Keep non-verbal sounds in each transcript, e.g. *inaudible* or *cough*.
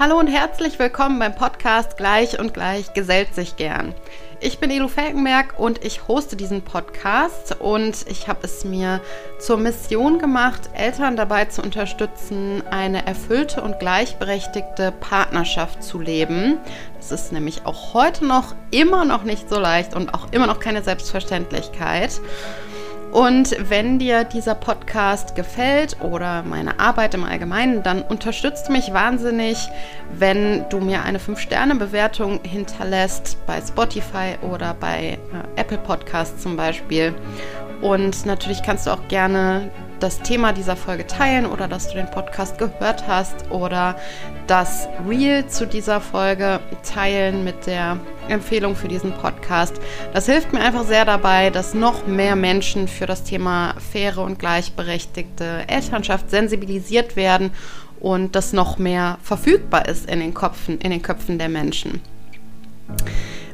Hallo und herzlich willkommen beim Podcast Gleich und Gleich gesellt sich gern. Ich bin Elo Felkenberg und ich hoste diesen Podcast und ich habe es mir zur Mission gemacht, Eltern dabei zu unterstützen, eine erfüllte und gleichberechtigte Partnerschaft zu leben. Das ist nämlich auch heute noch immer noch nicht so leicht und auch immer noch keine Selbstverständlichkeit. Und wenn dir dieser Podcast gefällt oder meine Arbeit im Allgemeinen, dann unterstützt mich wahnsinnig, wenn du mir eine 5-Sterne-Bewertung hinterlässt bei Spotify oder bei äh, Apple Podcasts zum Beispiel. Und natürlich kannst du auch gerne das Thema dieser Folge teilen oder dass du den Podcast gehört hast oder das Reel zu dieser Folge teilen mit der Empfehlung für diesen Podcast. Das hilft mir einfach sehr dabei, dass noch mehr Menschen für das Thema faire und gleichberechtigte Elternschaft sensibilisiert werden und das noch mehr verfügbar ist in den Köpfen, in den Köpfen der Menschen.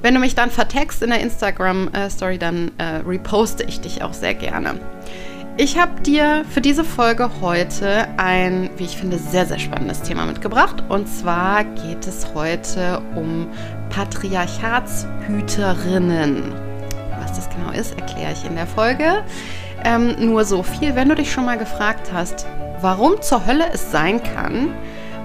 Wenn du mich dann vertext in der Instagram-Story, dann äh, reposte ich dich auch sehr gerne. Ich habe dir für diese Folge heute ein, wie ich finde, sehr, sehr spannendes Thema mitgebracht. Und zwar geht es heute um Patriarchatshüterinnen. Was das genau ist, erkläre ich in der Folge. Ähm, nur so viel, wenn du dich schon mal gefragt hast, warum zur Hölle es sein kann,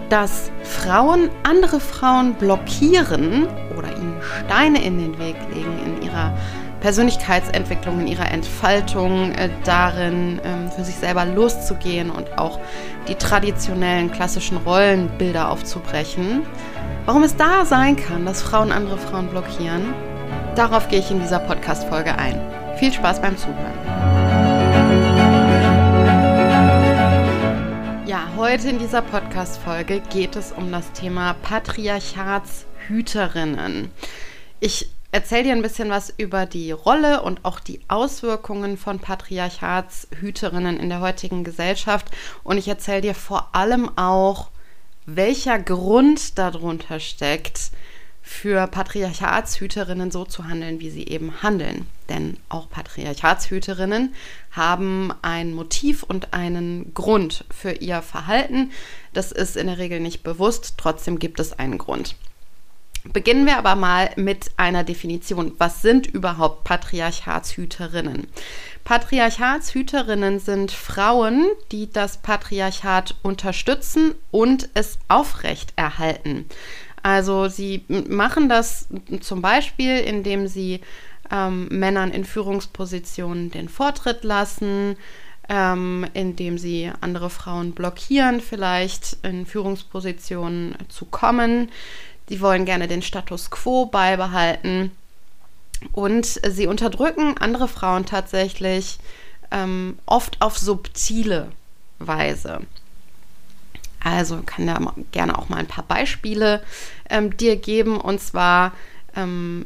dass Frauen andere Frauen blockieren oder ihnen Steine in den Weg legen in ihrer Persönlichkeitsentwicklung, in ihrer Entfaltung, äh, darin ähm, für sich selber loszugehen und auch die traditionellen klassischen Rollenbilder aufzubrechen. Warum es da sein kann, dass Frauen andere Frauen blockieren, darauf gehe ich in dieser Podcast-Folge ein. Viel Spaß beim Zuhören. Ja, heute in dieser Podcast-Folge geht es um das Thema Patriarchatshüterinnen. Ich erzähle dir ein bisschen was über die Rolle und auch die Auswirkungen von Patriarchatshüterinnen in der heutigen Gesellschaft. Und ich erzähle dir vor allem auch, welcher Grund darunter steckt, für Patriarchatshüterinnen so zu handeln, wie sie eben handeln. Denn auch Patriarchatshüterinnen haben ein Motiv und einen Grund für ihr Verhalten. Das ist in der Regel nicht bewusst, trotzdem gibt es einen Grund. Beginnen wir aber mal mit einer Definition. Was sind überhaupt Patriarchatshüterinnen? Patriarchatshüterinnen sind Frauen, die das Patriarchat unterstützen und es aufrechterhalten. Also sie machen das zum Beispiel, indem sie ähm, Männern in Führungspositionen den Vortritt lassen, ähm, indem sie andere Frauen blockieren, vielleicht in Führungspositionen zu kommen, Sie wollen gerne den Status quo beibehalten. Und sie unterdrücken andere Frauen tatsächlich ähm, oft auf subtile Weise. Also kann da gerne auch mal ein paar Beispiele ähm, dir geben. Und zwar ähm,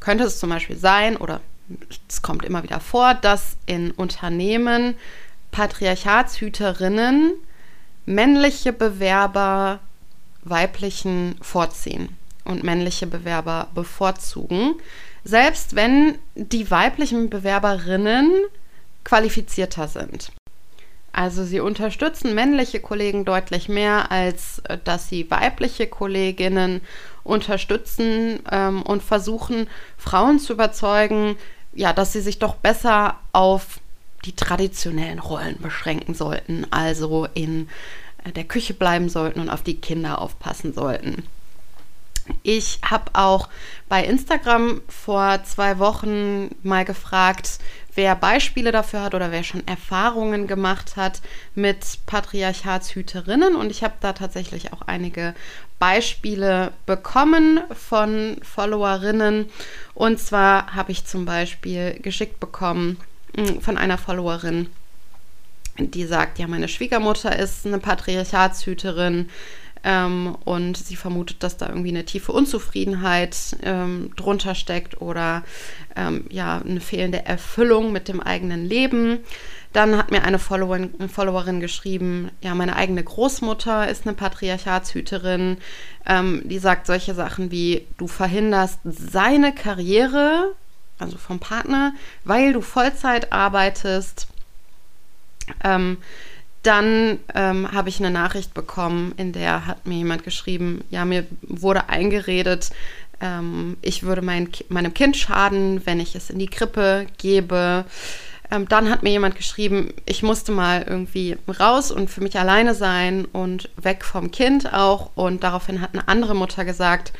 könnte es zum Beispiel sein, oder es kommt immer wieder vor, dass in Unternehmen Patriarchatshüterinnen männliche Bewerber weiblichen vorziehen und männliche Bewerber bevorzugen, selbst wenn die weiblichen Bewerberinnen qualifizierter sind. Also sie unterstützen männliche Kollegen deutlich mehr, als äh, dass sie weibliche Kolleginnen unterstützen ähm, und versuchen, Frauen zu überzeugen, ja, dass sie sich doch besser auf die traditionellen Rollen beschränken sollten, also in der Küche bleiben sollten und auf die Kinder aufpassen sollten. Ich habe auch bei Instagram vor zwei Wochen mal gefragt, wer Beispiele dafür hat oder wer schon Erfahrungen gemacht hat mit Patriarchatshüterinnen. Und ich habe da tatsächlich auch einige Beispiele bekommen von Followerinnen. Und zwar habe ich zum Beispiel geschickt bekommen hm, von einer Followerin, die sagt, ja, meine Schwiegermutter ist eine Patriarchatshüterin ähm, und sie vermutet, dass da irgendwie eine tiefe Unzufriedenheit ähm, drunter steckt oder ähm, ja, eine fehlende Erfüllung mit dem eigenen Leben. Dann hat mir eine Followerin, eine Followerin geschrieben, ja, meine eigene Großmutter ist eine Patriarchatshüterin. Ähm, die sagt solche Sachen wie, du verhinderst seine Karriere, also vom Partner, weil du Vollzeit arbeitest ähm, dann ähm, habe ich eine Nachricht bekommen, in der hat mir jemand geschrieben, ja, mir wurde eingeredet, ähm, ich würde mein, meinem Kind schaden, wenn ich es in die Krippe gebe. Ähm, dann hat mir jemand geschrieben, ich musste mal irgendwie raus und für mich alleine sein und weg vom Kind auch. Und daraufhin hat eine andere Mutter gesagt,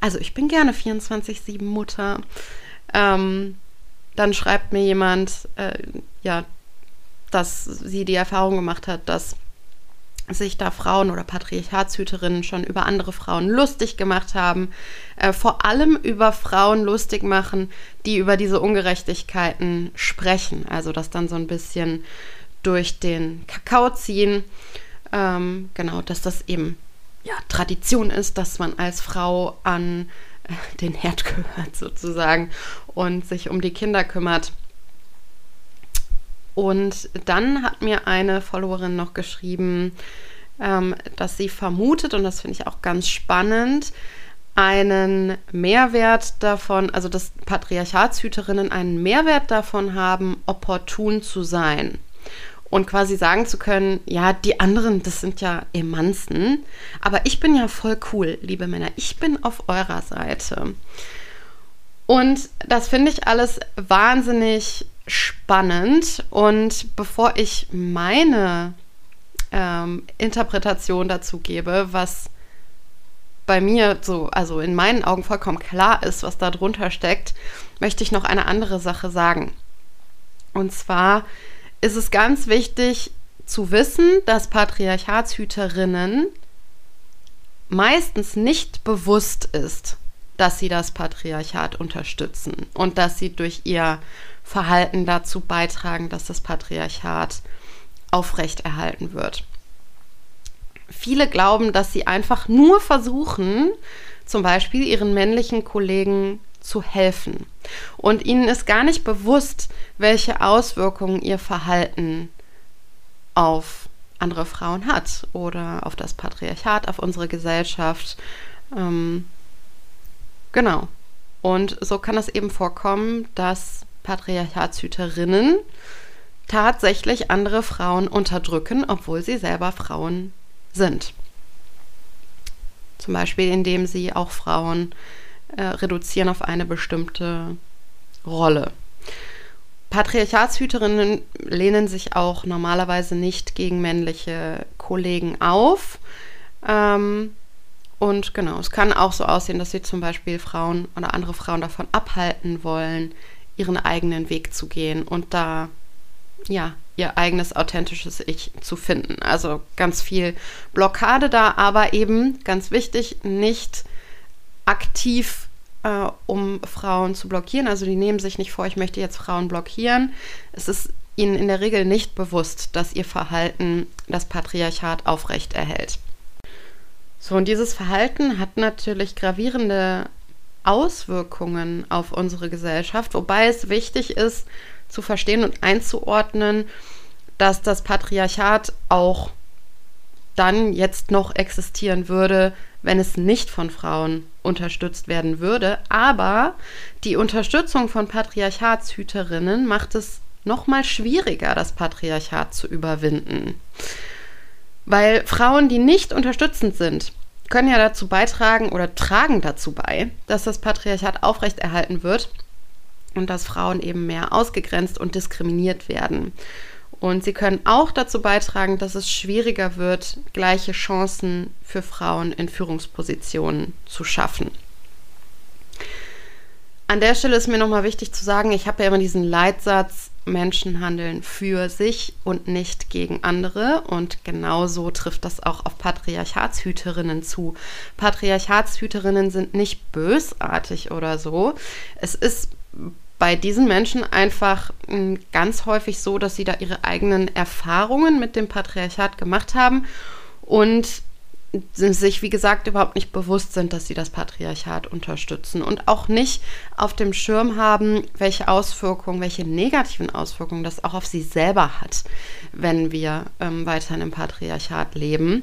also ich bin gerne 24-7 Mutter. Ähm, dann schreibt mir jemand, äh, ja, dass sie die Erfahrung gemacht hat, dass sich da Frauen oder Patriarchatshüterinnen schon über andere Frauen lustig gemacht haben, äh, vor allem über Frauen lustig machen, die über diese Ungerechtigkeiten sprechen. Also das dann so ein bisschen durch den Kakao ziehen. Ähm, genau, dass das eben ja, Tradition ist, dass man als Frau an äh, den Herd gehört sozusagen und sich um die Kinder kümmert. Und dann hat mir eine Followerin noch geschrieben, ähm, dass sie vermutet, und das finde ich auch ganz spannend, einen Mehrwert davon, also dass Patriarchatshüterinnen einen Mehrwert davon haben, opportun zu sein. Und quasi sagen zu können, ja, die anderen, das sind ja Emanzen, aber ich bin ja voll cool, liebe Männer, ich bin auf eurer Seite. Und das finde ich alles wahnsinnig spannend. Und bevor ich meine ähm, Interpretation dazu gebe, was bei mir so, also in meinen Augen vollkommen klar ist, was da drunter steckt, möchte ich noch eine andere Sache sagen. Und zwar ist es ganz wichtig zu wissen, dass Patriarchatshüterinnen meistens nicht bewusst ist, dass sie das Patriarchat unterstützen und dass sie durch ihr Verhalten dazu beitragen, dass das Patriarchat aufrechterhalten wird. Viele glauben, dass sie einfach nur versuchen, zum Beispiel ihren männlichen Kollegen zu helfen. Und ihnen ist gar nicht bewusst, welche Auswirkungen ihr Verhalten auf andere Frauen hat oder auf das Patriarchat, auf unsere Gesellschaft. Ähm, genau. Und so kann es eben vorkommen, dass Patriarchatshüterinnen tatsächlich andere Frauen unterdrücken, obwohl sie selber Frauen sind. Zum Beispiel, indem sie auch Frauen äh, reduzieren auf eine bestimmte Rolle. Patriarchatshüterinnen lehnen sich auch normalerweise nicht gegen männliche Kollegen auf. Ähm, und genau, es kann auch so aussehen, dass sie zum Beispiel Frauen oder andere Frauen davon abhalten wollen, ihren eigenen Weg zu gehen und da ja ihr eigenes authentisches Ich zu finden. Also ganz viel Blockade da, aber eben ganz wichtig, nicht aktiv äh, um Frauen zu blockieren. Also die nehmen sich nicht vor, ich möchte jetzt Frauen blockieren. Es ist ihnen in der Regel nicht bewusst, dass ihr Verhalten das Patriarchat aufrecht erhält. So, und dieses Verhalten hat natürlich gravierende Auswirkungen auf unsere Gesellschaft, wobei es wichtig ist zu verstehen und einzuordnen, dass das Patriarchat auch dann jetzt noch existieren würde, wenn es nicht von Frauen unterstützt werden würde. Aber die Unterstützung von Patriarchatshüterinnen macht es noch mal schwieriger, das Patriarchat zu überwinden. Weil Frauen, die nicht unterstützend sind, können ja dazu beitragen oder tragen dazu bei, dass das Patriarchat aufrechterhalten wird und dass Frauen eben mehr ausgegrenzt und diskriminiert werden. Und sie können auch dazu beitragen, dass es schwieriger wird, gleiche Chancen für Frauen in Führungspositionen zu schaffen. An der Stelle ist mir nochmal wichtig zu sagen, ich habe ja immer diesen Leitsatz, Menschen handeln für sich und nicht gegen andere. Und genauso trifft das auch auf Patriarchatshüterinnen zu. Patriarchatshüterinnen sind nicht bösartig oder so. Es ist bei diesen Menschen einfach hm, ganz häufig so, dass sie da ihre eigenen Erfahrungen mit dem Patriarchat gemacht haben und sich, wie gesagt, überhaupt nicht bewusst sind, dass sie das Patriarchat unterstützen und auch nicht auf dem Schirm haben, welche Auswirkungen, welche negativen Auswirkungen das auch auf sie selber hat, wenn wir ähm, weiterhin im Patriarchat leben.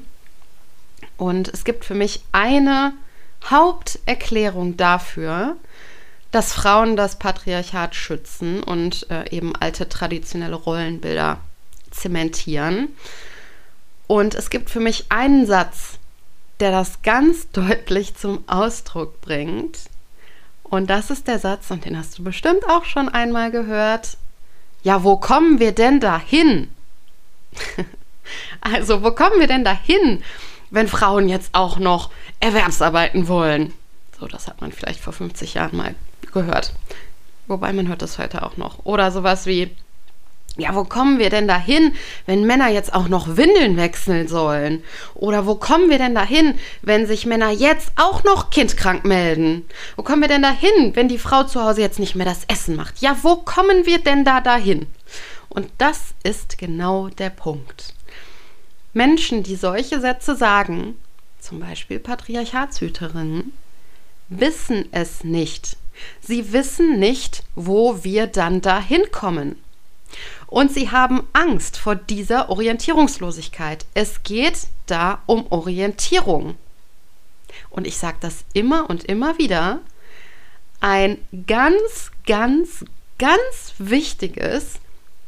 Und es gibt für mich eine Haupterklärung dafür, dass Frauen das Patriarchat schützen und äh, eben alte traditionelle Rollenbilder zementieren. Und es gibt für mich einen Satz, der das ganz *laughs* deutlich zum Ausdruck bringt. Und das ist der Satz, und den hast du bestimmt auch schon einmal gehört. Ja, wo kommen wir denn dahin? *laughs* also, wo kommen wir denn dahin, wenn Frauen jetzt auch noch Erwerbsarbeiten wollen? So, das hat man vielleicht vor 50 Jahren mal gehört. Wobei man hört das heute auch noch. Oder sowas wie, ja, wo kommen wir denn dahin, wenn Männer jetzt auch noch Windeln wechseln sollen? Oder wo kommen wir denn dahin, wenn sich Männer jetzt auch noch kindkrank melden? Wo kommen wir denn dahin, wenn die Frau zu Hause jetzt nicht mehr das Essen macht? Ja, wo kommen wir denn da dahin? Und das ist genau der Punkt. Menschen, die solche Sätze sagen, zum Beispiel Patriarchatshüterinnen, wissen es nicht. Sie wissen nicht, wo wir dann dahin kommen. Und sie haben Angst vor dieser Orientierungslosigkeit. Es geht da um Orientierung. Und ich sage das immer und immer wieder. Ein ganz, ganz, ganz wichtiges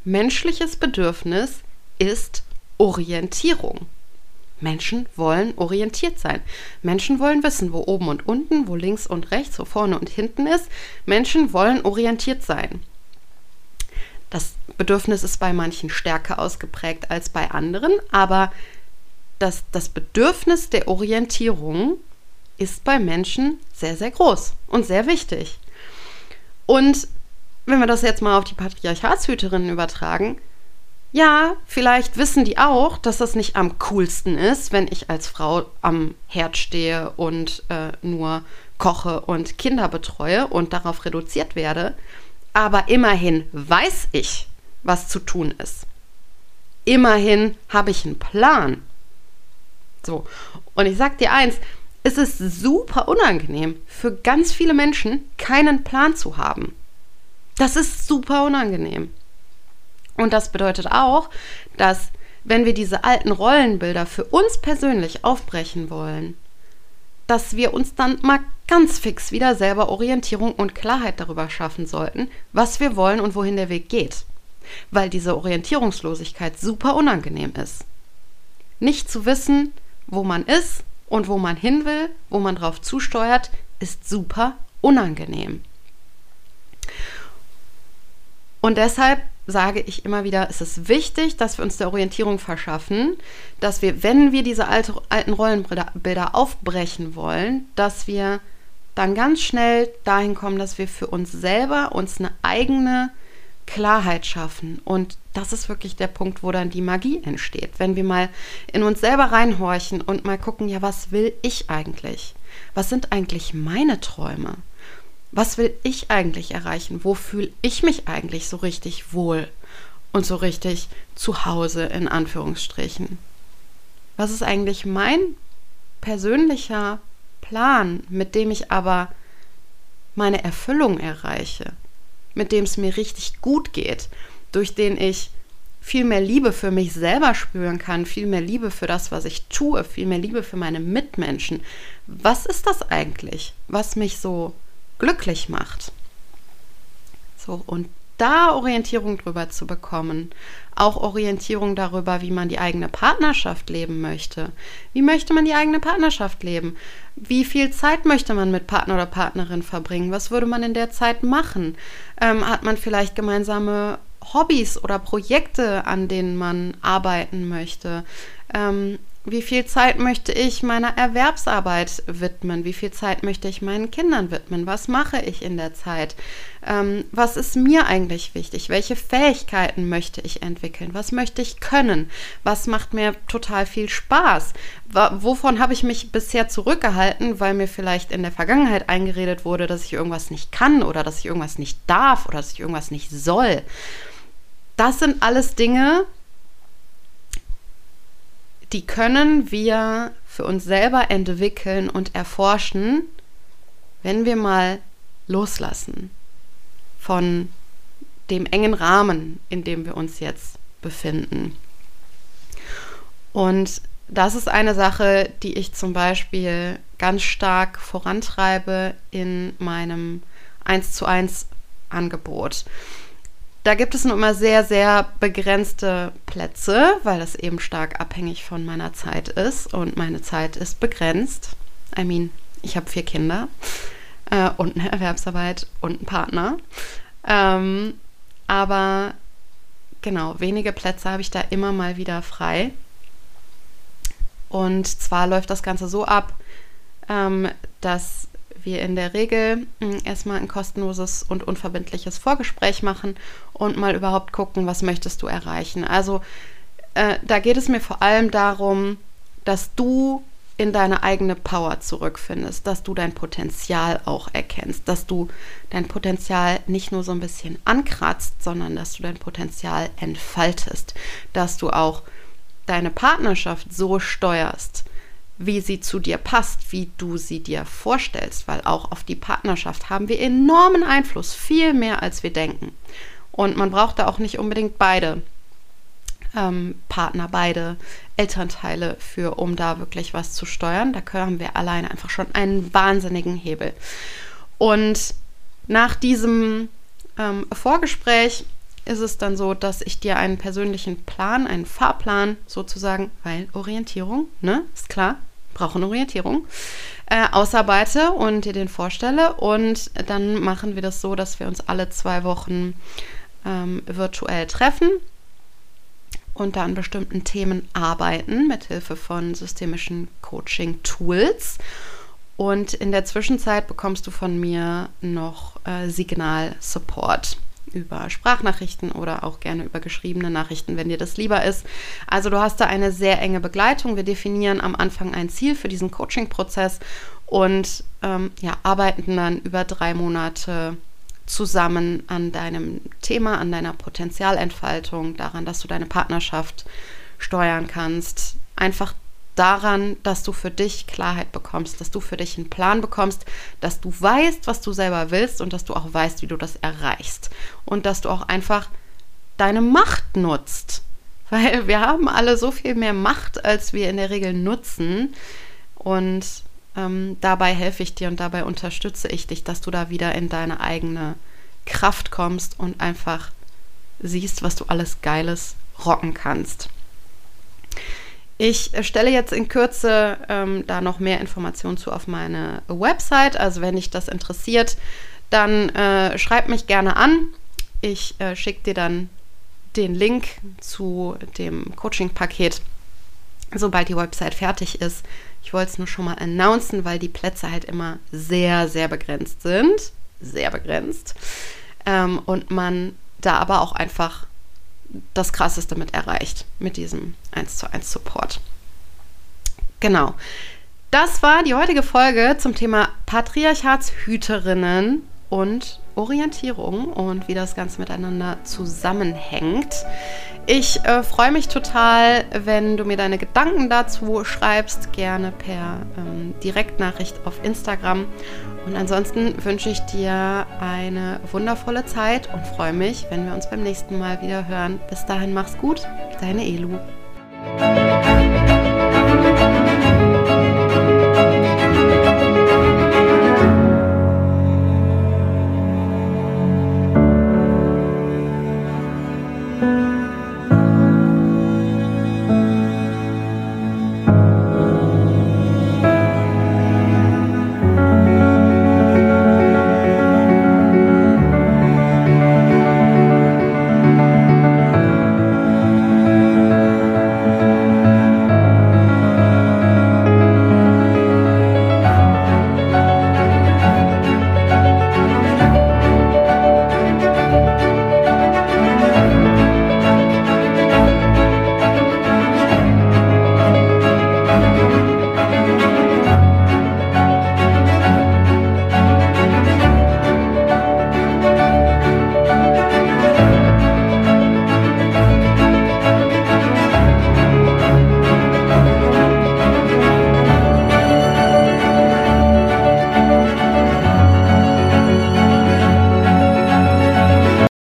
menschliches Bedürfnis ist Orientierung. Menschen wollen orientiert sein. Menschen wollen wissen, wo oben und unten, wo links und rechts, wo vorne und hinten ist. Menschen wollen orientiert sein. Das Bedürfnis ist bei manchen stärker ausgeprägt als bei anderen, aber das, das Bedürfnis der Orientierung ist bei Menschen sehr, sehr groß und sehr wichtig. Und wenn wir das jetzt mal auf die Patriarchatshüterinnen übertragen, ja, vielleicht wissen die auch, dass das nicht am coolsten ist, wenn ich als Frau am Herd stehe und äh, nur koche und Kinder betreue und darauf reduziert werde aber immerhin weiß ich, was zu tun ist. Immerhin habe ich einen Plan. So, und ich sage dir eins, es ist super unangenehm für ganz viele Menschen, keinen Plan zu haben. Das ist super unangenehm. Und das bedeutet auch, dass wenn wir diese alten Rollenbilder für uns persönlich aufbrechen wollen, dass wir uns dann mal ganz fix wieder selber Orientierung und Klarheit darüber schaffen sollten, was wir wollen und wohin der Weg geht. Weil diese Orientierungslosigkeit super unangenehm ist. Nicht zu wissen, wo man ist und wo man hin will, wo man drauf zusteuert, ist super unangenehm. Und deshalb sage ich immer wieder, es ist wichtig, dass wir uns der Orientierung verschaffen, dass wir, wenn wir diese alte, alten Rollenbilder aufbrechen wollen, dass wir dann ganz schnell dahin kommen, dass wir für uns selber uns eine eigene Klarheit schaffen. Und das ist wirklich der Punkt, wo dann die Magie entsteht. Wenn wir mal in uns selber reinhorchen und mal gucken, ja, was will ich eigentlich? Was sind eigentlich meine Träume? Was will ich eigentlich erreichen? Wo fühle ich mich eigentlich so richtig wohl und so richtig zu Hause in Anführungsstrichen? Was ist eigentlich mein persönlicher Plan, mit dem ich aber meine Erfüllung erreiche, mit dem es mir richtig gut geht, durch den ich viel mehr Liebe für mich selber spüren kann, viel mehr Liebe für das, was ich tue, viel mehr Liebe für meine Mitmenschen. Was ist das eigentlich, was mich so glücklich macht? So, und da Orientierung drüber zu bekommen, auch Orientierung darüber, wie man die eigene Partnerschaft leben möchte. Wie möchte man die eigene Partnerschaft leben? Wie viel Zeit möchte man mit Partner oder Partnerin verbringen? Was würde man in der Zeit machen? Ähm, hat man vielleicht gemeinsame Hobbys oder Projekte, an denen man arbeiten möchte? Ähm, wie viel Zeit möchte ich meiner Erwerbsarbeit widmen? Wie viel Zeit möchte ich meinen Kindern widmen? Was mache ich in der Zeit? Ähm, was ist mir eigentlich wichtig? Welche Fähigkeiten möchte ich entwickeln? Was möchte ich können? Was macht mir total viel Spaß? Wovon habe ich mich bisher zurückgehalten, weil mir vielleicht in der Vergangenheit eingeredet wurde, dass ich irgendwas nicht kann oder dass ich irgendwas nicht darf oder dass ich irgendwas nicht soll? Das sind alles Dinge, die können wir für uns selber entwickeln und erforschen, wenn wir mal loslassen von dem engen Rahmen, in dem wir uns jetzt befinden. Und das ist eine Sache, die ich zum Beispiel ganz stark vorantreibe in meinem 1 zu 1 Angebot. Da gibt es nur immer sehr, sehr begrenzte Plätze, weil das eben stark abhängig von meiner Zeit ist. Und meine Zeit ist begrenzt. I mean, ich habe vier Kinder äh, und eine Erwerbsarbeit und einen Partner. Ähm, aber genau, wenige Plätze habe ich da immer mal wieder frei. Und zwar läuft das Ganze so ab, ähm, dass wir in der Regel hm, erstmal ein kostenloses und unverbindliches Vorgespräch machen und mal überhaupt gucken, was möchtest du erreichen. Also äh, da geht es mir vor allem darum, dass du in deine eigene Power zurückfindest, dass du dein Potenzial auch erkennst, dass du dein Potenzial nicht nur so ein bisschen ankratzt, sondern dass du dein Potenzial entfaltest, dass du auch deine Partnerschaft so steuerst, wie sie zu dir passt, wie du sie dir vorstellst, weil auch auf die Partnerschaft haben wir enormen Einfluss, viel mehr als wir denken. Und man braucht da auch nicht unbedingt beide ähm, Partner, beide Elternteile für, um da wirklich was zu steuern. Da haben wir alleine einfach schon einen wahnsinnigen Hebel. Und nach diesem ähm, Vorgespräch ist es dann so, dass ich dir einen persönlichen Plan, einen Fahrplan sozusagen, weil Orientierung, ne, ist klar, brauchen Orientierung, äh, ausarbeite und dir den vorstelle. Und dann machen wir das so, dass wir uns alle zwei Wochen ähm, virtuell treffen und da an bestimmten Themen arbeiten mit Hilfe von systemischen Coaching-Tools. Und in der Zwischenzeit bekommst du von mir noch äh, Signal-Support über Sprachnachrichten oder auch gerne über geschriebene Nachrichten, wenn dir das lieber ist. Also du hast da eine sehr enge Begleitung. Wir definieren am Anfang ein Ziel für diesen Coaching-Prozess und ähm, ja, arbeiten dann über drei Monate zusammen an deinem Thema, an deiner Potenzialentfaltung, daran, dass du deine Partnerschaft steuern kannst. Einfach daran, dass du für dich Klarheit bekommst, dass du für dich einen Plan bekommst, dass du weißt, was du selber willst und dass du auch weißt, wie du das erreichst. Und dass du auch einfach deine Macht nutzt. *laughs* Weil wir haben alle so viel mehr Macht, als wir in der Regel nutzen. Und ähm, dabei helfe ich dir und dabei unterstütze ich dich, dass du da wieder in deine eigene Kraft kommst und einfach siehst, was du alles Geiles rocken kannst. Ich stelle jetzt in Kürze ähm, da noch mehr Informationen zu auf meine Website. Also wenn dich das interessiert, dann äh, schreib mich gerne an. Ich äh, schicke dir dann den Link zu dem Coaching-Paket, sobald die Website fertig ist. Ich wollte es nur schon mal announcen, weil die Plätze halt immer sehr, sehr begrenzt sind. Sehr begrenzt. Ähm, und man da aber auch einfach das Krasseste mit erreicht, mit diesem 1 zu 1 Support. Genau. Das war die heutige Folge zum Thema Patriarchatshüterinnen und Orientierung und wie das Ganze miteinander zusammenhängt. Ich äh, freue mich total, wenn du mir deine Gedanken dazu schreibst, gerne per ähm, Direktnachricht auf Instagram. Und ansonsten wünsche ich dir eine wundervolle Zeit und freue mich, wenn wir uns beim nächsten Mal wieder hören. Bis dahin mach's gut, deine Elu.